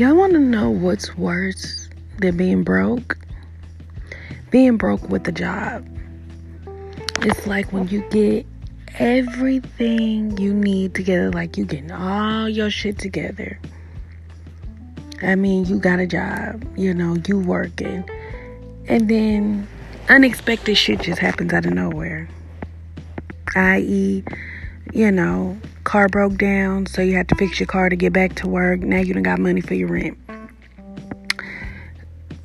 Y'all want to know what's worse than being broke? Being broke with a job. It's like when you get everything you need together, like you getting all your shit together. I mean, you got a job, you know, you working. And then unexpected shit just happens out of nowhere. I.e., you know, car broke down, so you had to fix your car to get back to work. Now you don't got money for your rent.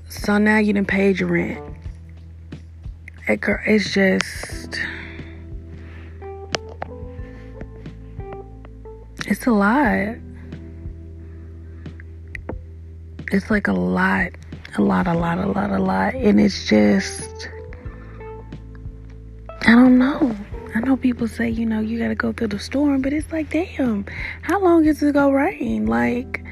So now you done paid your rent. It's just. It's a lot. It's like a lot. A lot, a lot, a lot, a lot. And it's just. I don't know. I know people say, you know, you got to go through the storm, but it's like, damn, how long is it going to rain? Like,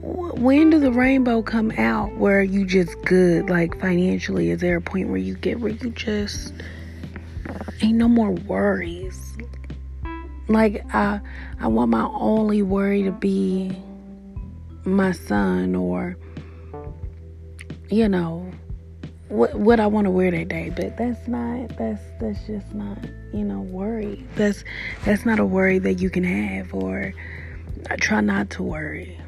when does the rainbow come out where you just good, like financially? Is there a point where you get where you just ain't no more worries? Like, I, I want my only worry to be my son or, you know, what what I want to wear that day, but that's not that's that's just not you know worry. That's that's not a worry that you can have, or I try not to worry.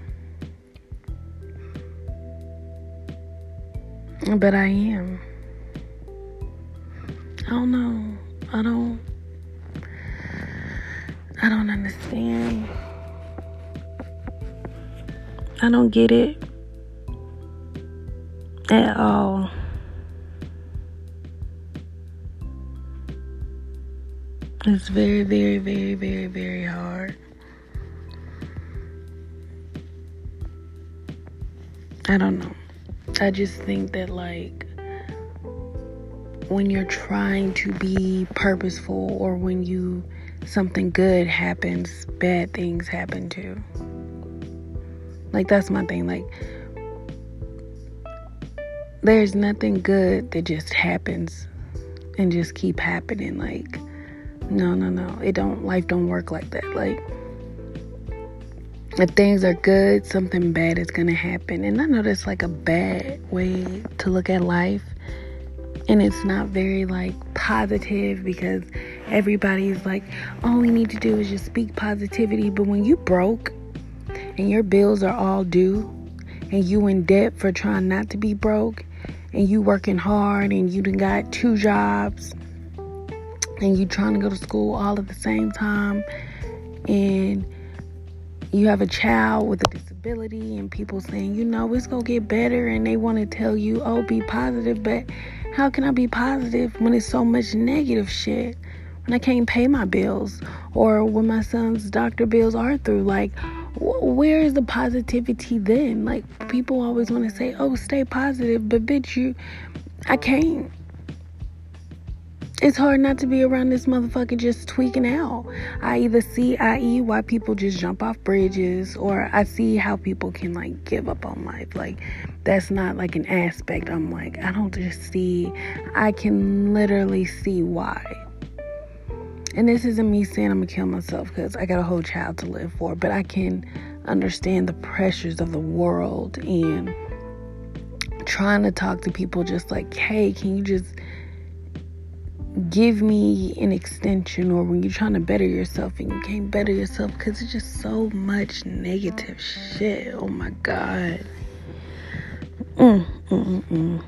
But I am. I don't know. I don't. I don't understand. I don't get it at all. It's very, very, very, very, very hard. I don't know. I just think that, like, when you're trying to be purposeful or when you something good happens, bad things happen too. Like that's my thing. Like there's nothing good that just happens and just keep happening. Like no, no, no. It don't life don't work like that. Like if things are good, something bad is gonna happen. And I know that's like a bad way to look at life. And it's not very like positive because everybody's like, all we need to do is just speak positivity. But when you broke and your bills are all due and you in debt for trying not to be broke and you working hard and you done got two jobs and you trying to go to school all at the same time and you have a child with a disability and people saying you know it's gonna get better and they want to tell you oh be positive but how can i be positive when it's so much negative shit? When i can't pay my bills or when my son's doctor bills are through like where is the positivity then? Like people always want to say oh stay positive but bitch you i can't it's hard not to be around this motherfucker just tweaking out. I either see, i.e., why people just jump off bridges, or I see how people can like give up on life. Like, that's not like an aspect. I'm like, I don't just see, I can literally see why. And this isn't me saying I'm gonna kill myself because I got a whole child to live for, but I can understand the pressures of the world and trying to talk to people just like, hey, can you just give me an extension or when you're trying to better yourself and you can't better yourself because it's just so much negative shit. Oh my God. Mm, mm, mm, mm.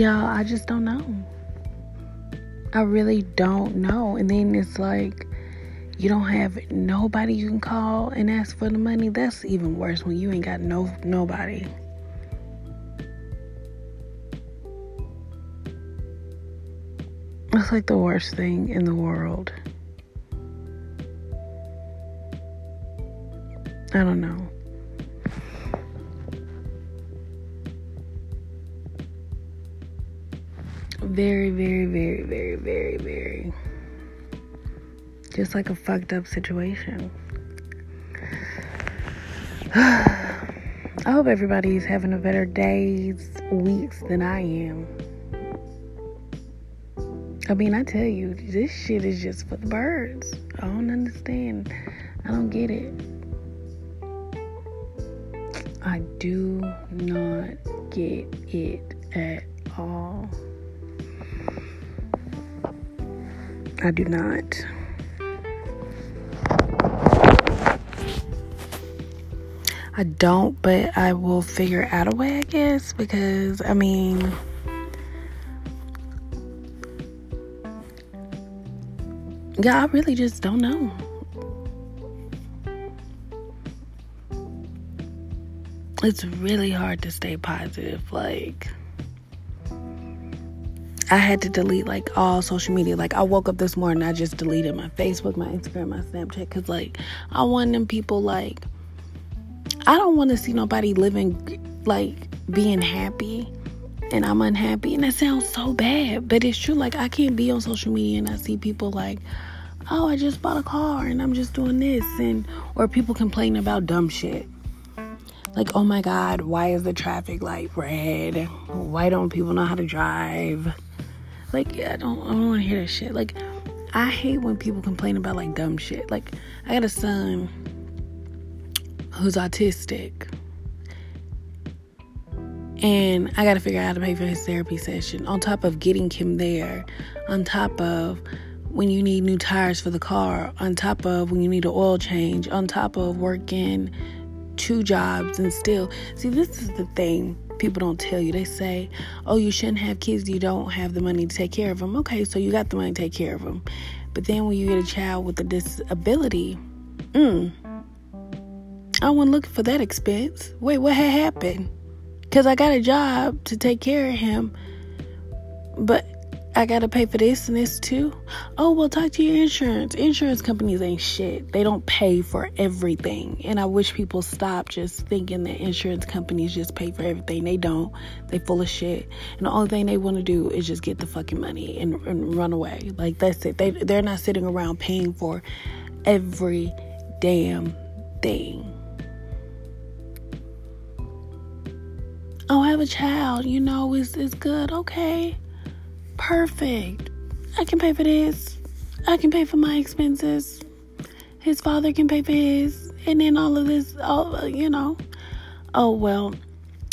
Y'all, I just don't know. I really don't know. And then it's like, you don't have nobody you can call and ask for the money. That's even worse when you ain't got no nobody. It's like the worst thing in the world. I don't know. Very, very, very, very, very, very. Just like a fucked up situation. I hope everybody's having a better days, weeks than I am. I mean, I tell you, this shit is just for the birds. I don't understand. I don't get it. I do not get it at all. I do not. I don't, but I will figure out a way, I guess, because I mean, yeah, I really just don't know. It's really hard to stay positive. Like, I had to delete like all social media. Like, I woke up this morning, I just deleted my Facebook, my Instagram, my Snapchat, because like, I want them people like, I don't want to see nobody living like being happy and I'm unhappy. And that sounds so bad, but it's true. Like, I can't be on social media and I see people like, oh, I just bought a car and I'm just doing this, and or people complaining about dumb shit. Like, oh my God, why is the traffic light red? Why don't people know how to drive? Like, I don't, I don't want to hear that shit. Like, I hate when people complain about like dumb shit. Like, I got a son who's autistic. And I got to figure out how to pay for his therapy session. On top of getting him there, on top of when you need new tires for the car, on top of when you need an oil change, on top of working two jobs and still. See, this is the thing people don't tell you. They say, oh, you shouldn't have kids, you don't have the money to take care of them. Okay, so you got the money to take care of them. But then when you get a child with a disability, mm, I wasn't looking for that expense. Wait, what had happened? Because I got a job to take care of him, but I gotta pay for this and this too. Oh, well, talk to your insurance. Insurance companies ain't shit. They don't pay for everything. And I wish people stop just thinking that insurance companies just pay for everything. They don't. They full of shit. And the only thing they want to do is just get the fucking money and, and run away. Like that's it. They they're not sitting around paying for every damn thing. Oh, I have a child, you know, is is good. Okay. Perfect. I can pay for this. I can pay for my expenses. His father can pay for his. And then all of this, all uh, you know. Oh well,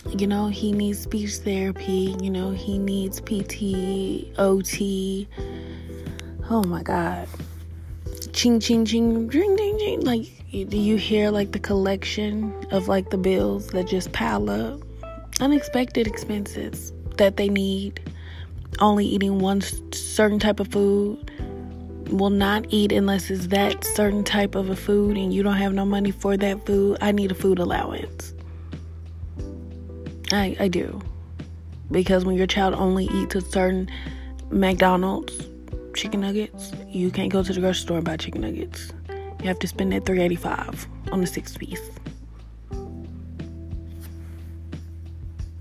you know, he needs speech therapy, you know, he needs PT, OT. Oh my god. Ching ching ching ding ding ding like do you hear like the collection of like the bills that just pile up? Unexpected expenses that they need. Only eating one certain type of food. Will not eat unless it's that certain type of a food and you don't have no money for that food. I need a food allowance. I, I do. Because when your child only eats a certain McDonald's chicken nuggets, you can't go to the grocery store and buy chicken nuggets. You have to spend that 385 on the six piece.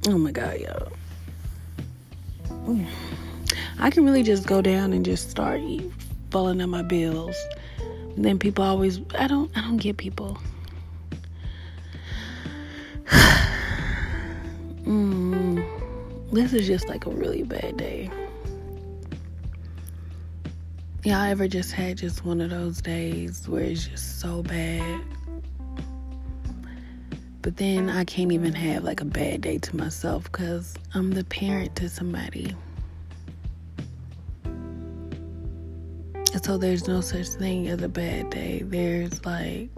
Oh my god, yo. I can really just go down and just start falling on my bills. And then people always I don't I don't get people. mm, this is just like a really bad day. Y'all ever just had just one of those days where it's just so bad? But then I can't even have like a bad day to myself because I'm the parent to somebody. So there's no such thing as a bad day. There's like,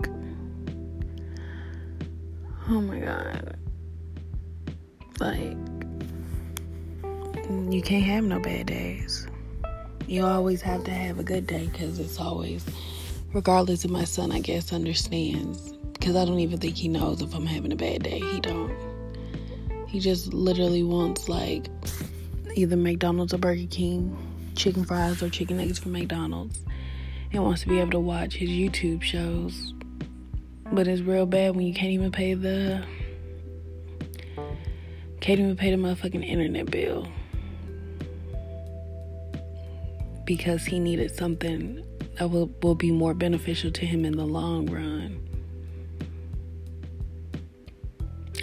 oh my God. Like, you can't have no bad days. You always have to have a good day because it's always, regardless of my son, I guess, understands because I don't even think he knows if I'm having a bad day. He don't. He just literally wants like either McDonald's or Burger King, chicken fries or chicken nuggets from McDonald's, and wants to be able to watch his YouTube shows. But it's real bad when you can't even pay the can't even pay the motherfucking internet bill because he needed something that will, will be more beneficial to him in the long run.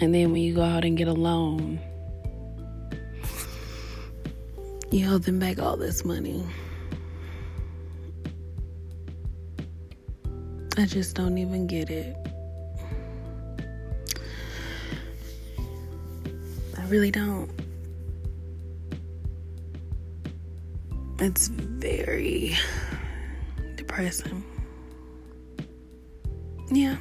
And then when you go out and get a loan, you owe them back all this money. I just don't even get it. I really don't. It's very depressing. Yeah.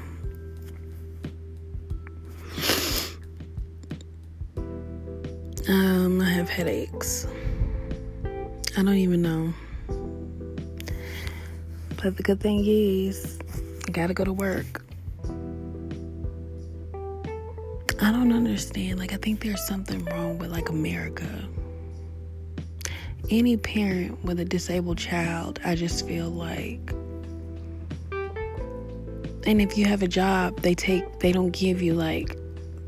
Um, I have headaches. I don't even know. But the good thing is, I gotta go to work. I don't understand. Like, I think there's something wrong with like America. Any parent with a disabled child, I just feel like and if you have a job, they take they don't give you like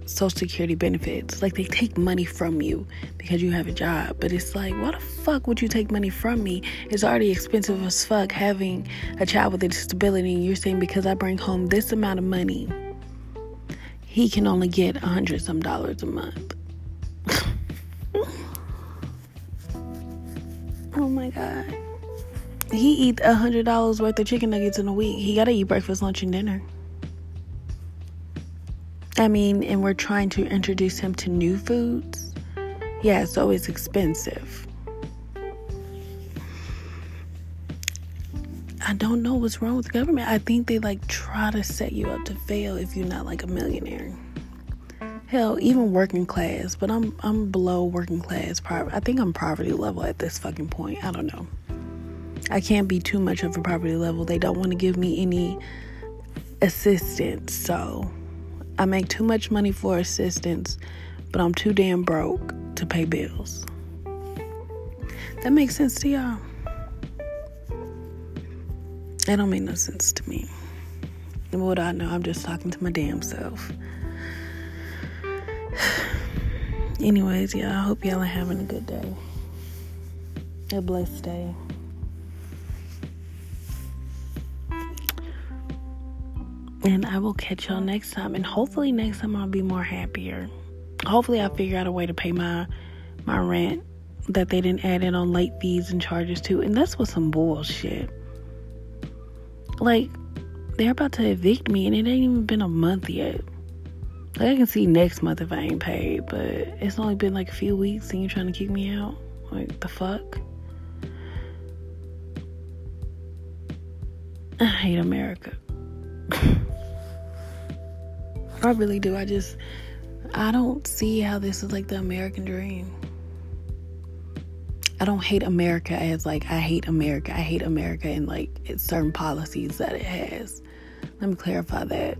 social security benefits. Like they take money from you because you have a job. But it's like, why the fuck would you take money from me? It's already expensive as fuck having a child with a disability and you're saying because I bring home this amount of money, he can only get a hundred some dollars a month. God. He eat a hundred dollars worth of chicken nuggets in a week. He gotta eat breakfast, lunch, and dinner. I mean, and we're trying to introduce him to new foods. Yeah, it's always expensive. I don't know what's wrong with the government. I think they like try to set you up to fail if you're not like a millionaire. Hell, even working class, but I'm I'm below working class. I think I'm poverty level at this fucking point. I don't know. I can't be too much of a poverty level. They don't want to give me any assistance. So I make too much money for assistance, but I'm too damn broke to pay bills. That makes sense to y'all? That don't make no sense to me. What I know, I'm just talking to my damn self. Anyways, yeah, I hope y'all are having a good day. A blessed day. And I will catch y'all next time. And hopefully next time I'll be more happier. Hopefully I'll figure out a way to pay my my rent that they didn't add in on late fees and charges too. And that's what some bullshit. Like, they're about to evict me and it ain't even been a month yet. Like I can see next month if I ain't paid, but it's only been like a few weeks and you're trying to kick me out. Like the fuck? I hate America. I really do. I just, I don't see how this is like the American dream. I don't hate America as like I hate America. I hate America and like it's certain policies that it has. Let me clarify that.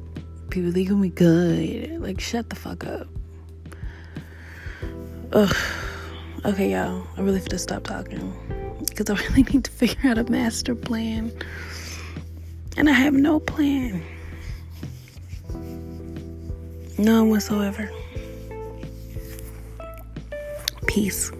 People think we good. Like shut the fuck up. Ugh. Okay, y'all. I really have to stop talking because I really need to figure out a master plan, and I have no plan. None whatsoever. Peace.